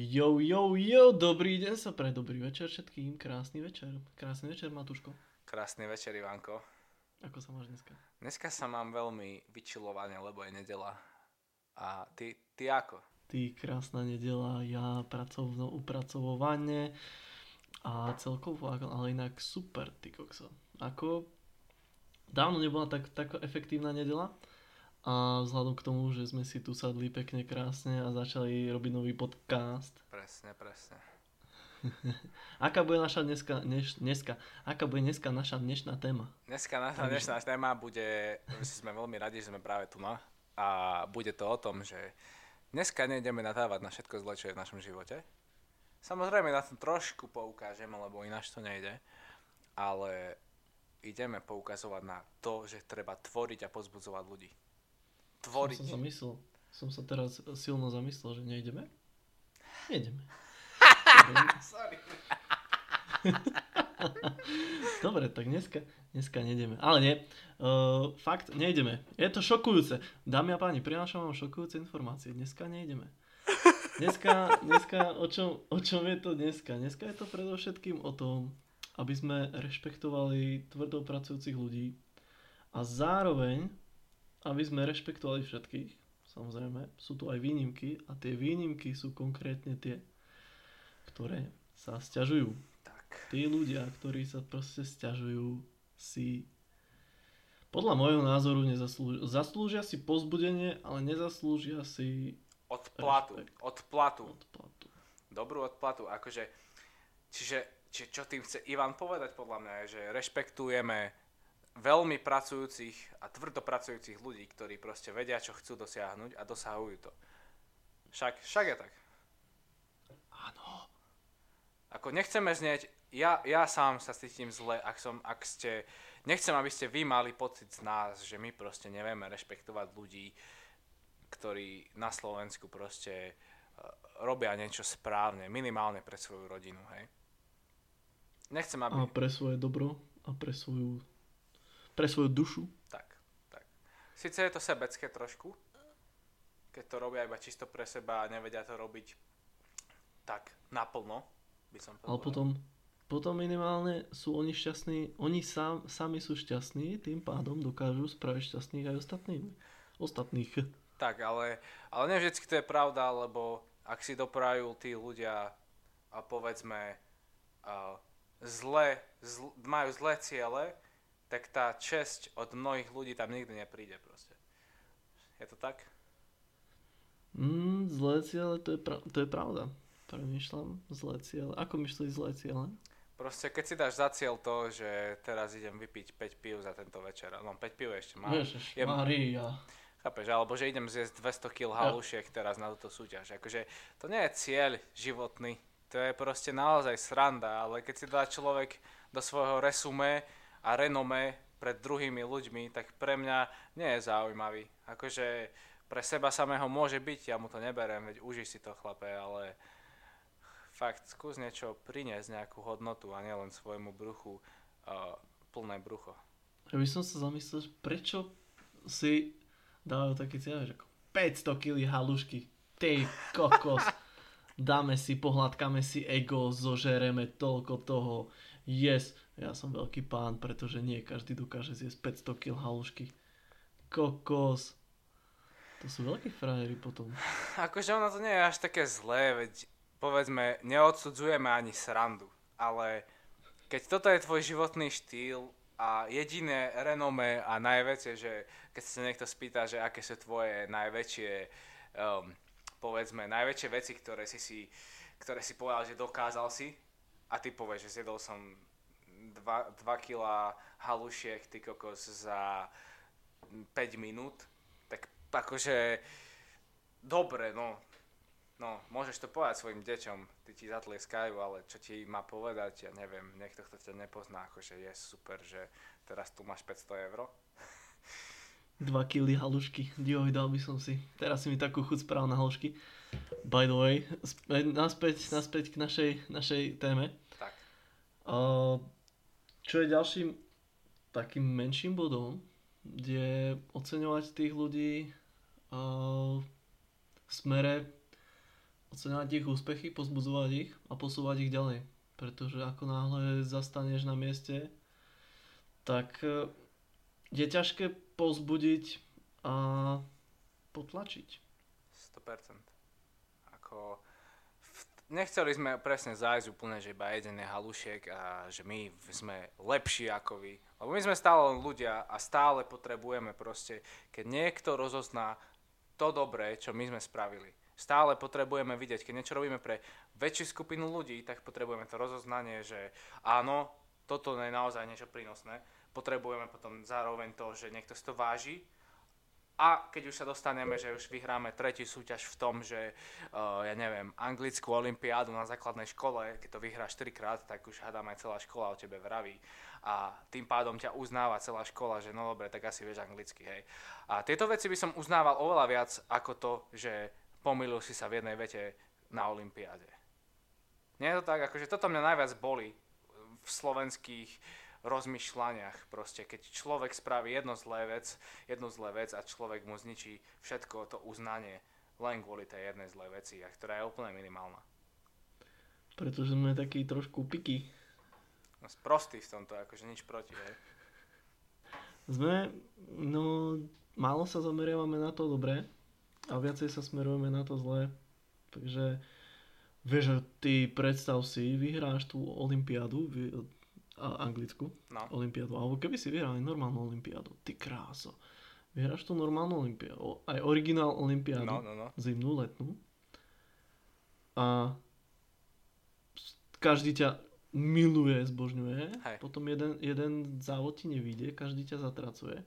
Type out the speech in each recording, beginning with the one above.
Jo, jo, jo, dobrý deň sa pre, dobrý večer všetkým, krásny večer. Krásny večer, Matúško. Krásny večer, Ivanko. Ako sa máš dneska? Dneska sa mám veľmi vyčilovane, lebo je nedela. A ty, ty ako? Ty, krásna nedela, ja pracovno upracovovanie a celkovo, ale inak super, ty kokso. Ako dávno nebola tak, tak efektívna nedela a vzhľadom k tomu, že sme si tu sadli pekne krásne a začali robiť nový podcast. Presne, presne. aká bude naša dneska, dneš, dneska, aká bude dneska naša dnešná téma? Dneska naša dnešná téma bude, sme veľmi radi, že sme práve tu na a bude to o tom, že dneska nejdeme nadávať na všetko zle, čo je v našom živote. Samozrejme na to trošku poukážeme, lebo ináč to nejde, ale ideme poukazovať na to, že treba tvoriť a pozbudzovať ľudí tvoriť. Som sa zamyslel, som sa teraz silno zamyslel, že nejdeme. Nejdeme. Sorry. Dobre, tak dneska, dneska nejdeme. Ale nie, uh, fakt nejdeme. Je to šokujúce. Dámy a páni, prinášam vám šokujúce informácie. Dneska nejdeme. Dneska, dneska o, čom, o čom je to dneska? Dneska je to predovšetkým o tom, aby sme rešpektovali tvrdo pracujúcich ľudí a zároveň aby sme rešpektovali všetkých, samozrejme, sú tu aj výnimky a tie výnimky sú konkrétne tie, ktoré sa sťažujú. Tak. Tí ľudia, ktorí sa proste sťažujú, si podľa môjho názoru nezaslúžia, zaslúžia si pozbudenie, ale nezaslúžia si odplatu. Rešpekt. Odplatu. odplatu. Dobrú odplatu. Akože, čiže, či, čo tým chce Ivan povedať podľa mňa je, že rešpektujeme veľmi pracujúcich a tvrdo pracujúcich ľudí, ktorí proste vedia, čo chcú dosiahnuť a dosahujú to. Však, však je tak. Áno. Ako nechceme znieť, ja, ja sám sa cítim zle, ak, som, ak ste, nechcem, aby ste vy mali pocit z nás, že my proste nevieme rešpektovať ľudí, ktorí na Slovensku proste uh, robia niečo správne, minimálne pre svoju rodinu, hej. Nechcem, aby... A pre svoje dobro a pre svoju pre svoju dušu. Tak, tak. Sice je to sebecké trošku, keď to robia iba čisto pre seba a nevedia to robiť tak naplno, by som povedal. Ale potom, potom minimálne sú oni šťastní, oni sám, sami sú šťastní, tým pádom dokážu spraviť šťastných aj ostatných. ostatných. Tak, ale, ale nie vždy to je pravda, lebo ak si doprajú tí ľudia a povedzme uh, zle, zl, majú zlé ciele, tak tá česť od mnohých ľudí tam nikdy nepríde proste. Je to tak? Mm, zlé ciele, to je, pra- to je pravda. Premýšľam, zlé ciele. Ako myšli zlé ciele? Proste keď si dáš za cieľ to, že teraz idem vypiť 5 pív za tento večer. No 5 pív ešte mám. Ježiš, je, Maria. Chápeš, alebo že idem zjesť 200 kg halušiek ja. teraz na túto súťaž. Akože to nie je cieľ životný. To je proste naozaj sranda, ale keď si dá človek do svojho resume, a renome pred druhými ľuďmi, tak pre mňa nie je zaujímavý. Akože pre seba samého môže byť, ja mu to neberem, veď užij si to chlape, ale fakt skús niečo priniesť nejakú hodnotu a nielen svojmu bruchu uh, plné brucho. Ja by som sa zamyslel, prečo si dávajú taký cieľ, že 500 kg halušky, ty kokos, dáme si, pohľadkáme si ego, zožereme toľko toho, yes, ja som veľký pán, pretože nie každý dokáže zjesť 500 kg halušky. Kokos. To sú veľkí frajeri potom. Akože ono to nie je až také zlé, veď povedzme, neodsudzujeme ani srandu, ale keď toto je tvoj životný štýl a jediné renome a najväčšie, že keď sa niekto spýta, že aké sú tvoje najväčšie, um, povedzme, najväčšie veci, ktoré si, si, ktoré si povedal, že dokázal si a ty povieš, že zjedol som 2, 2 kg halušiek, ty kokos, za 5 minút, tak akože dobre, no, no, môžeš to povedať svojim deťom, ty ti zatlieskajú, ale čo ti má povedať, ja neviem, niekto, kto ťa nepozná, akože je super, že teraz tu máš 500 eur. 2 kg halušky, dioj, dal by som si. Teraz si mi takú chuť správ na halušky. By the way, naspäť, naspäť k našej, našej téme. Tak. Uh, čo je ďalším takým menším bodom, je oceňovať tých ľudí uh, v smere oceňovať ich úspechy, pozbudzovať ich a posúvať ich ďalej. Pretože ako náhle zastaneš na mieste, tak e, je ťažké pozbudiť a potlačiť. 100%. Ako, nechceli sme presne zájsť úplne, že iba jeden je halušiek a že my sme lepší ako vy. Lebo my sme stále len ľudia a stále potrebujeme proste, keď niekto rozozná to dobré, čo my sme spravili. Stále potrebujeme vidieť, keď niečo robíme pre väčšiu skupinu ľudí, tak potrebujeme to rozoznanie, že áno, toto je naozaj niečo prínosné. Potrebujeme potom zároveň to, že niekto si to váži a keď už sa dostaneme, že už vyhráme tretiu súťaž v tom, že uh, ja neviem, anglickú olimpiádu na základnej škole, keď to vyhráš 4 krát, tak už hádam aj celá škola o tebe vraví. A tým pádom ťa uznáva celá škola, že no dobre, tak asi vieš anglicky, hej. A tieto veci by som uznával oveľa viac ako to, že pomýlil si sa v jednej vete na olimpiáde. Nie je to tak, akože toto mňa najviac boli v slovenských rozmýšľaniach. Proste, keď človek spraví jedno zlé vec, jednu zlé vec a človek mu zničí všetko to uznanie len kvôli tej jednej zlej veci, a ktorá je úplne minimálna. Pretože sme takí trošku piky. No sprostý v tomto, akože nič proti, hej. Sme, no, málo sa zameriavame na to dobré a viacej sa smerujeme na to zlé. Takže, vieš, ty predstav si, vyhráš tú olympiádu, anglickú no. olimpiádu. Alebo keby si vyhral aj normálnu olimpiádu. Ty kráso. Vyhráš tú normálnu olimpiádu. Aj originál olimpiádu. No, no, no. Zimnú, letnú. A každý ťa miluje, zbožňuje. Hej. Potom jeden, jeden závod ti nevíde, každý ťa zatracuje.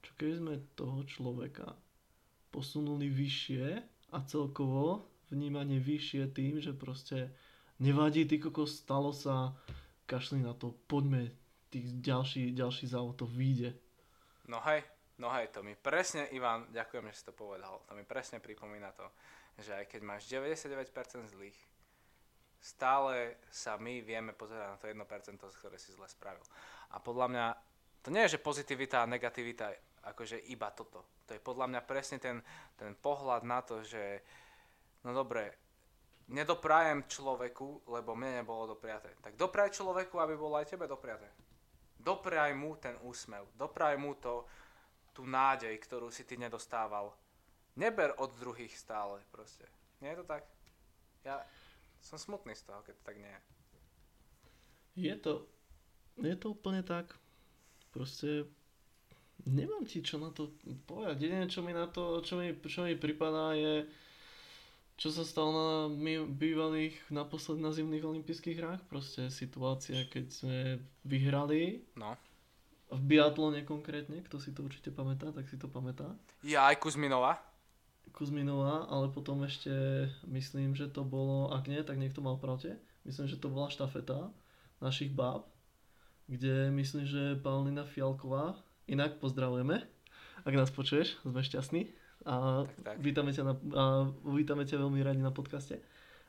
Čo keby sme toho človeka posunuli vyššie a celkovo vnímanie vyššie tým, že proste nevadí, ty kokos, stalo sa, kašli na to, poďme, tých ďalší, ďalší závod to vyjde. No hej, no hej, to mi presne, Ivan, ďakujem, že si to povedal, to mi presne pripomína to, že aj keď máš 99% zlých, stále sa my vieme pozerať na to 1%, ktoré si zle spravil. A podľa mňa, to nie je, že pozitivita a negativita, akože iba toto. To je podľa mňa presne ten, ten pohľad na to, že no dobre, nedoprajem človeku, lebo mne nebolo dopriaté. Tak dopraj človeku, aby bolo aj tebe dopriaté. Dopraj mu ten úsmev, dopraj mu to, tú nádej, ktorú si ty nedostával. Neber od druhých stále proste. Nie je to tak? Ja som smutný z toho, keď to tak nie je. Je to, je to úplne tak. Proste nemám ti čo na to povedať. Jediné, čo mi na to, čo mi, čo mi pripadá je, čo sa stalo na bývalých naposled na zimných olympijských hrách. Proste situácia, keď sme vyhrali. No. V biatlone konkrétne, kto si to určite pamätá, tak si to pamätá. Ja aj Kuzminova. Kuzminová, ale potom ešte myslím, že to bolo, ak nie, tak niekto mal pravde. Myslím, že to bola štafeta našich báb, kde myslím, že Paulina Fialková, inak pozdravujeme, ak nás počuješ, sme šťastní a tak, tak. Vítame, ťa na, a vítame ťa veľmi radi na podcaste.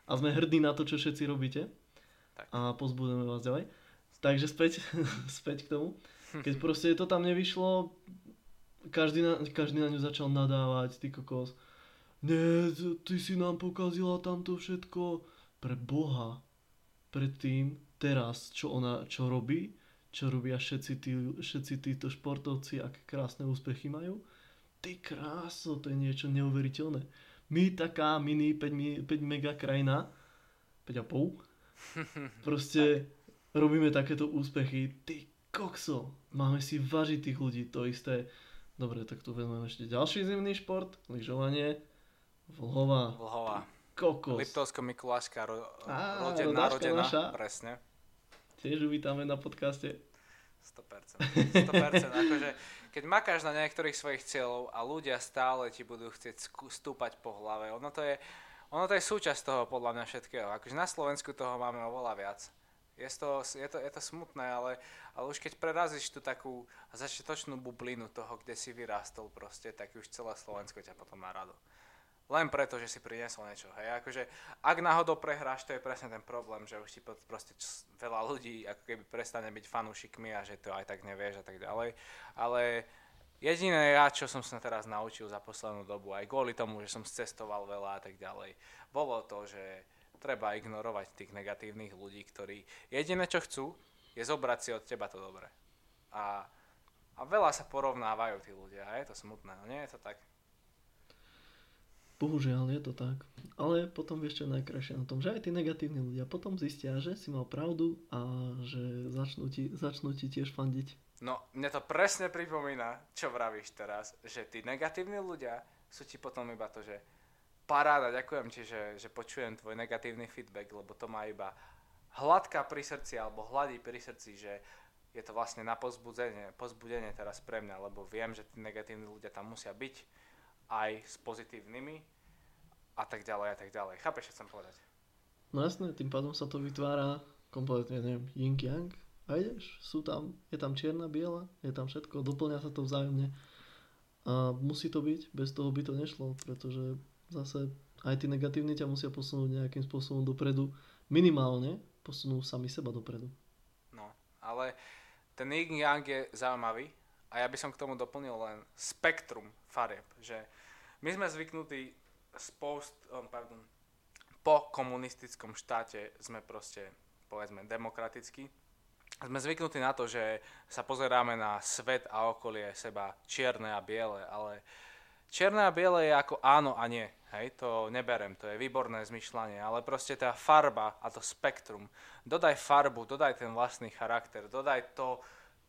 A sme hrdí na to, čo všetci robíte. Tak. A pozbudujeme vás ďalej. Takže späť, späť k tomu. Keď proste to tam nevyšlo, každý na, každý na ňu začal nadávať, ty kokos. Nie, ty si nám pokazila tamto všetko. Pre Boha. Predtým, teraz, čo ona, čo robí, čo robia všetci, tí, všetci títo športovci, aké krásne úspechy majú ty kráso, to je niečo neuveriteľné. My taká mini 5, 5 mega krajina, 5,5, proste robíme takéto úspechy. Ty kokso, máme si vážiť tých ľudí, to isté. Dobre, tak tu vezmeme ešte ďalší zimný šport, lyžovanie. Vlhova. Vlhova. Kokos. Liptovsko-Mikuláška ro- rodená, rodená, naša. presne. Tiež uvítame na podcaste. 100%. 100%. akože, keď makáš na niektorých svojich cieľov a ľudia stále ti budú chcieť stúpať po hlave, ono to je, ono to je súčasť toho podľa mňa všetkého. Akože na Slovensku toho máme oveľa viac. Je to, je to, je to smutné, ale, ale už keď prerazíš tú takú začiatočnú bublinu toho, kde si vyrástol proste, tak už celé Slovensko ťa potom má rado len preto, že si priniesol niečo. Hej, akože ak náhodou prehráš, to je presne ten problém, že už ti proste veľa ľudí ako keby prestane byť fanúšikmi a že to aj tak nevieš a tak ďalej. Ale Jediné ja, čo som sa teraz naučil za poslednú dobu, aj kvôli tomu, že som cestoval veľa a tak ďalej, bolo to, že treba ignorovať tých negatívnych ľudí, ktorí jediné, čo chcú, je zobrať si od teba to dobre. A, a veľa sa porovnávajú tí ľudia a je to smutné, no nie je to tak? Bohužiaľ, je to tak. Ale potom vieš čo je najkrajšie na tom, že aj tí negatívni ľudia potom zistia, že si mal pravdu a že začnú ti, začnú ti tiež fandiť. No, mne to presne pripomína, čo vravíš teraz, že tí negatívni ľudia sú ti potom iba to, že paráda, ďakujem ti, že, že počujem tvoj negatívny feedback, lebo to má iba hladká pri srdci, alebo hladí pri srdci, že je to vlastne na pozbudenie, pozbudenie teraz pre mňa, lebo viem, že tí negatívni ľudia tam musia byť aj s pozitívnymi a tak ďalej a tak ďalej. Chápeš, čo chcem povedať? No jasné, tým pádom sa to vytvára kompletne, neviem, yin yang a ideš, sú tam, je tam čierna, biela, je tam všetko, doplňa sa to vzájomne a musí to byť, bez toho by to nešlo, pretože zase aj tí negatívni ťa musia posunúť nejakým spôsobom dopredu, minimálne posunú sami seba dopredu. No, ale ten yin yang je zaujímavý a ja by som k tomu doplnil len spektrum farieb, že my sme zvyknutí z post, um, pardon, po komunistickom štáte sme proste, povedzme, demokratickí. Sme zvyknutí na to, že sa pozeráme na svet a okolie seba čierne a biele, ale čierne a biele je ako áno a nie. Hej, to neberem, to je výborné zmyšľanie, ale proste tá farba a to spektrum. Dodaj farbu, dodaj ten vlastný charakter, dodaj to,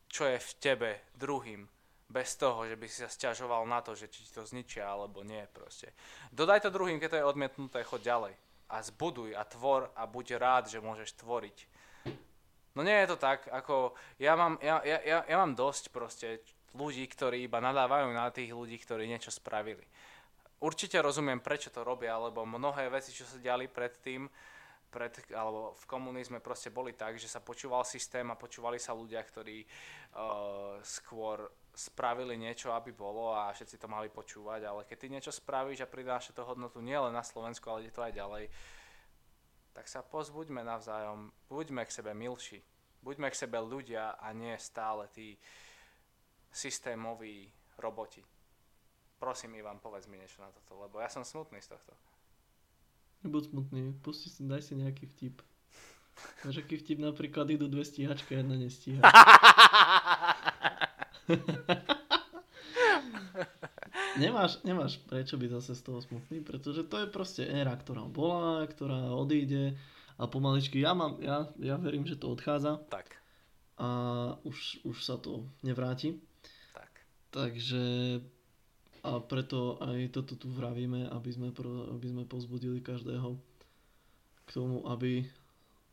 čo je v tebe druhým bez toho, že by si sa stiažoval na to, že či ti to zničia alebo nie proste. Dodaj to druhým, keď to je odmietnuté, chod ďalej. A zbuduj a tvor a buď rád, že môžeš tvoriť. No nie je to tak, ako ja mám, ja, ja, ja, ja mám dosť proste ľudí, ktorí iba nadávajú na tých ľudí, ktorí niečo spravili. Určite rozumiem, prečo to robia, lebo mnohé veci, čo sa diali predtým, pred, alebo v komunizme proste boli tak, že sa počúval systém a počúvali sa ľudia, ktorí uh, skôr spravili niečo, aby bolo a všetci to mali počúvať, ale keď ty niečo spravíš a pridáš to hodnotu nielen na Slovensku, ale ide to aj ďalej, tak sa pozbuďme navzájom, buďme k sebe milší, buďme k sebe ľudia a nie stále tí systémoví roboti. Prosím, Ivan, povedz mi niečo na toto, lebo ja som smutný z tohto. Nebuď smutný, pusti si, daj si nejaký vtip. Máš aký vtip napríklad idú dve stíhačky a jedna nestíha. nemáš, nemáš prečo byť zase z toho smutný, pretože to je proste éra, ktorá bola, ktorá odíde a pomaličky, ja, mám, ja, ja verím, že to odchádza. Tak. A už, už sa to nevráti. Tak. Takže a preto aj toto tu vravíme, aby sme, pro, aby sme pozbudili každého k tomu, aby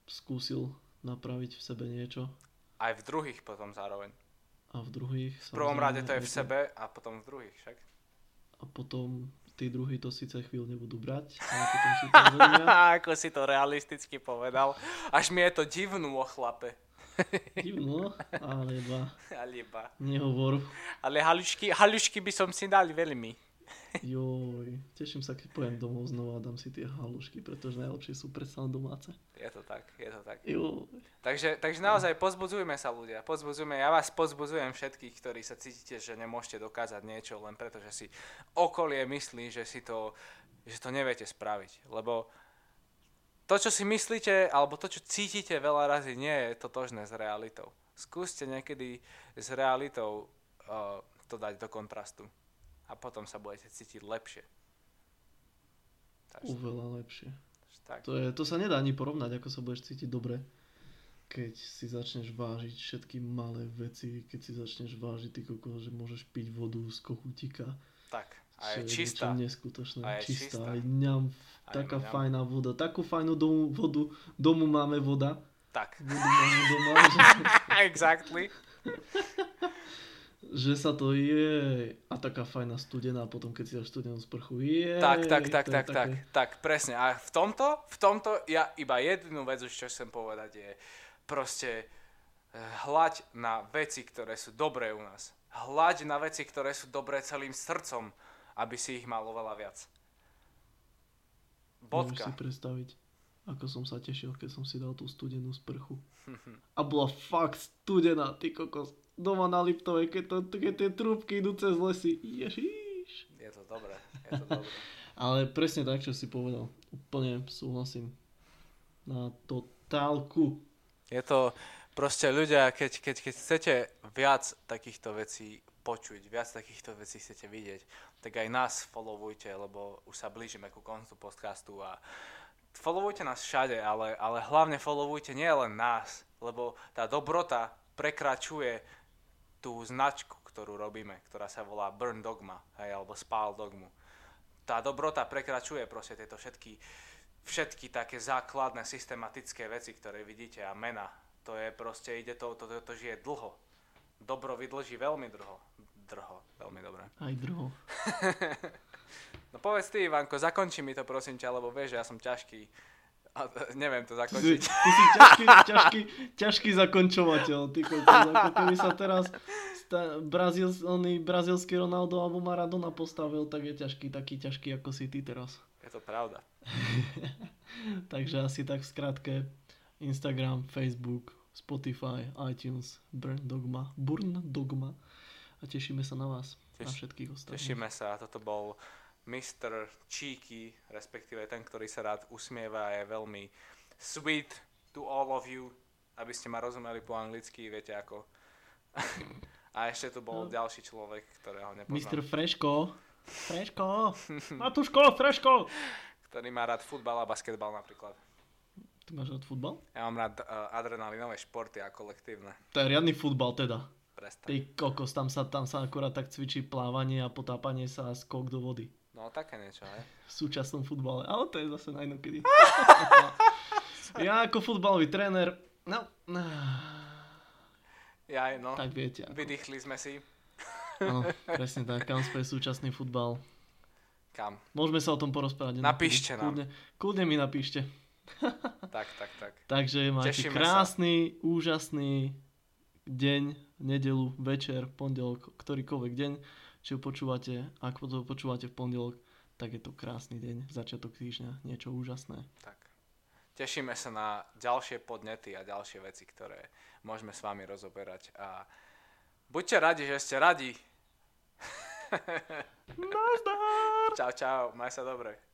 skúsil napraviť v sebe niečo. Aj v druhých potom zároveň. A v druhých... V prvom rade to je v sebe a potom v druhých, však? A potom tí druhí to síce chvíľu nebudú brať, ale potom si to Ako si to realisticky povedal. Až mi je to divnú o chlape. Divno, ale iba. Ale iba. Nehovor. Ale halušky, halušky by som si dal veľmi. Joj, teším sa, keď pojem domov znova a dám si tie halušky, pretože najlepšie sú predsa domáce. Je to tak, je to tak. Joj. Takže, takže naozaj pozbudzujme sa ľudia, pozbudzujme, ja vás pozbudzujem všetkých, ktorí sa cítite, že nemôžete dokázať niečo len preto, že si okolie myslí, že si to, že to neviete spraviť. Lebo to, čo si myslíte, alebo to, čo cítite veľa razy, nie je totožné s realitou. Skúste niekedy s realitou uh, to dať do kontrastu a potom sa budete cítiť lepšie. Takže, Uveľa lepšie. Tak. To, je, to sa nedá ani porovnať, ako sa budeš cítiť dobre, keď si začneš vážiť všetky malé veci, keď si začneš vážiť ty koko, že môžeš piť vodu z kochutika. Tak, a je čistá. neskutočné, a je čistá. čistá. Aj ňam, taká mňam. fajná voda, takú fajnú domu, vodu, domu máme voda. Tak. Vodu máme doma. že... exactly že sa to je a taká fajná studená potom keď si dáš studenú sprchu je. Tak, tak, tak, tak, tak, tak, presne. A v tomto, v tomto ja iba jednu vec už čo chcem povedať je proste eh, hľaď na veci, ktoré sú dobré u nás. Hľaď na veci, ktoré sú dobré celým srdcom, aby si ich mal oveľa viac. Bodka. Môžeš si predstaviť, ako som sa tešil, keď som si dal tú studenú sprchu. A bola fakt studená, ty kokos. Doma na Liptovej, keď, to, keď tie trúbky idú cez lesy. Ježiš. Je to dobré, je to dobré. Ale presne tak, čo si povedal. Úplne súhlasím. Na totálku. Je to proste ľudia, keď, keď, keď chcete viac takýchto vecí počuť, viac takýchto vecí chcete vidieť, tak aj nás followujte, lebo už sa blížime ku koncu podcastu a followujte nás všade, ale, ale hlavne followujte nie len nás, lebo tá dobrota prekračuje tú značku, ktorú robíme, ktorá sa volá Burn Dogma, hej, alebo Spál Dogmu. Tá dobrota prekračuje proste tieto všetky, všetky také základné systematické veci, ktoré vidíte a mena. To je proste, ide to, to, to, to žije dlho. Dobro vydlží veľmi dlho. Drho, veľmi dobre. Aj druho. No povedz ty, Ivanko, zakonči mi to prosím ťa, lebo vieš, že ja som ťažký. A neviem to Ty, zakončiť. ty si ťažký, ťažký, ťažký zakončovateľ. Ty keby sa teraz sta, Brazíl, oný brazílsky Ronaldo alebo Maradona postavil, tak je ťažký, taký ťažký, ako si ty teraz. Je to pravda. Takže asi tak v skratke Instagram, Facebook, Spotify, iTunes, Burn Dogma, Burn Dogma a tešíme sa na vás, na Teš- všetkých ostatných. Tešíme sa. Toto bol Mr. Cheeky, respektíve ten, ktorý sa rád usmieva a je veľmi sweet to all of you, aby ste ma rozumeli po anglicky, viete ako. a ešte tu bol No. ďalší človek, ktorého Mr. nepoznám, Freško. Freško. Matuško, Freško. ktorý má rád futbal a basketbal napríklad. Ty máš rád futbal? Ja mám rád uh, adrenalinové športy a kolektívne. To je riadny futbal teda. Prestaň. Ty kokos, tam sa, tam sa akurát tak cvičí plávanie a potápanie sa a skok do vody. No také niečo, hej. V súčasnom futbale. Ale to je zase najnokedy. ja ako futbalový tréner, no, Jaj, no. tak viete. Ako. Vydýchli sme si. No, presne tak, kam spie súčasný futbal. Kam? Môžeme sa o tom porozprávať. Napíšte nám. Kľudne, kľudne mi napíšte. Tak, tak, tak. Takže máte Tešíme krásny, úžasný deň, nedelu, večer, pondelok, ktorýkoľvek deň, čo počúvate, ak to počúvate v pondelok, tak je to krásny deň, začiatok týždňa, niečo úžasné. Tak. Tešíme sa na ďalšie podnety a ďalšie veci, ktoré môžeme s vami rozoberať. A buďte radi, že ste radi. Nazdar! Čau, čau, maj sa dobre.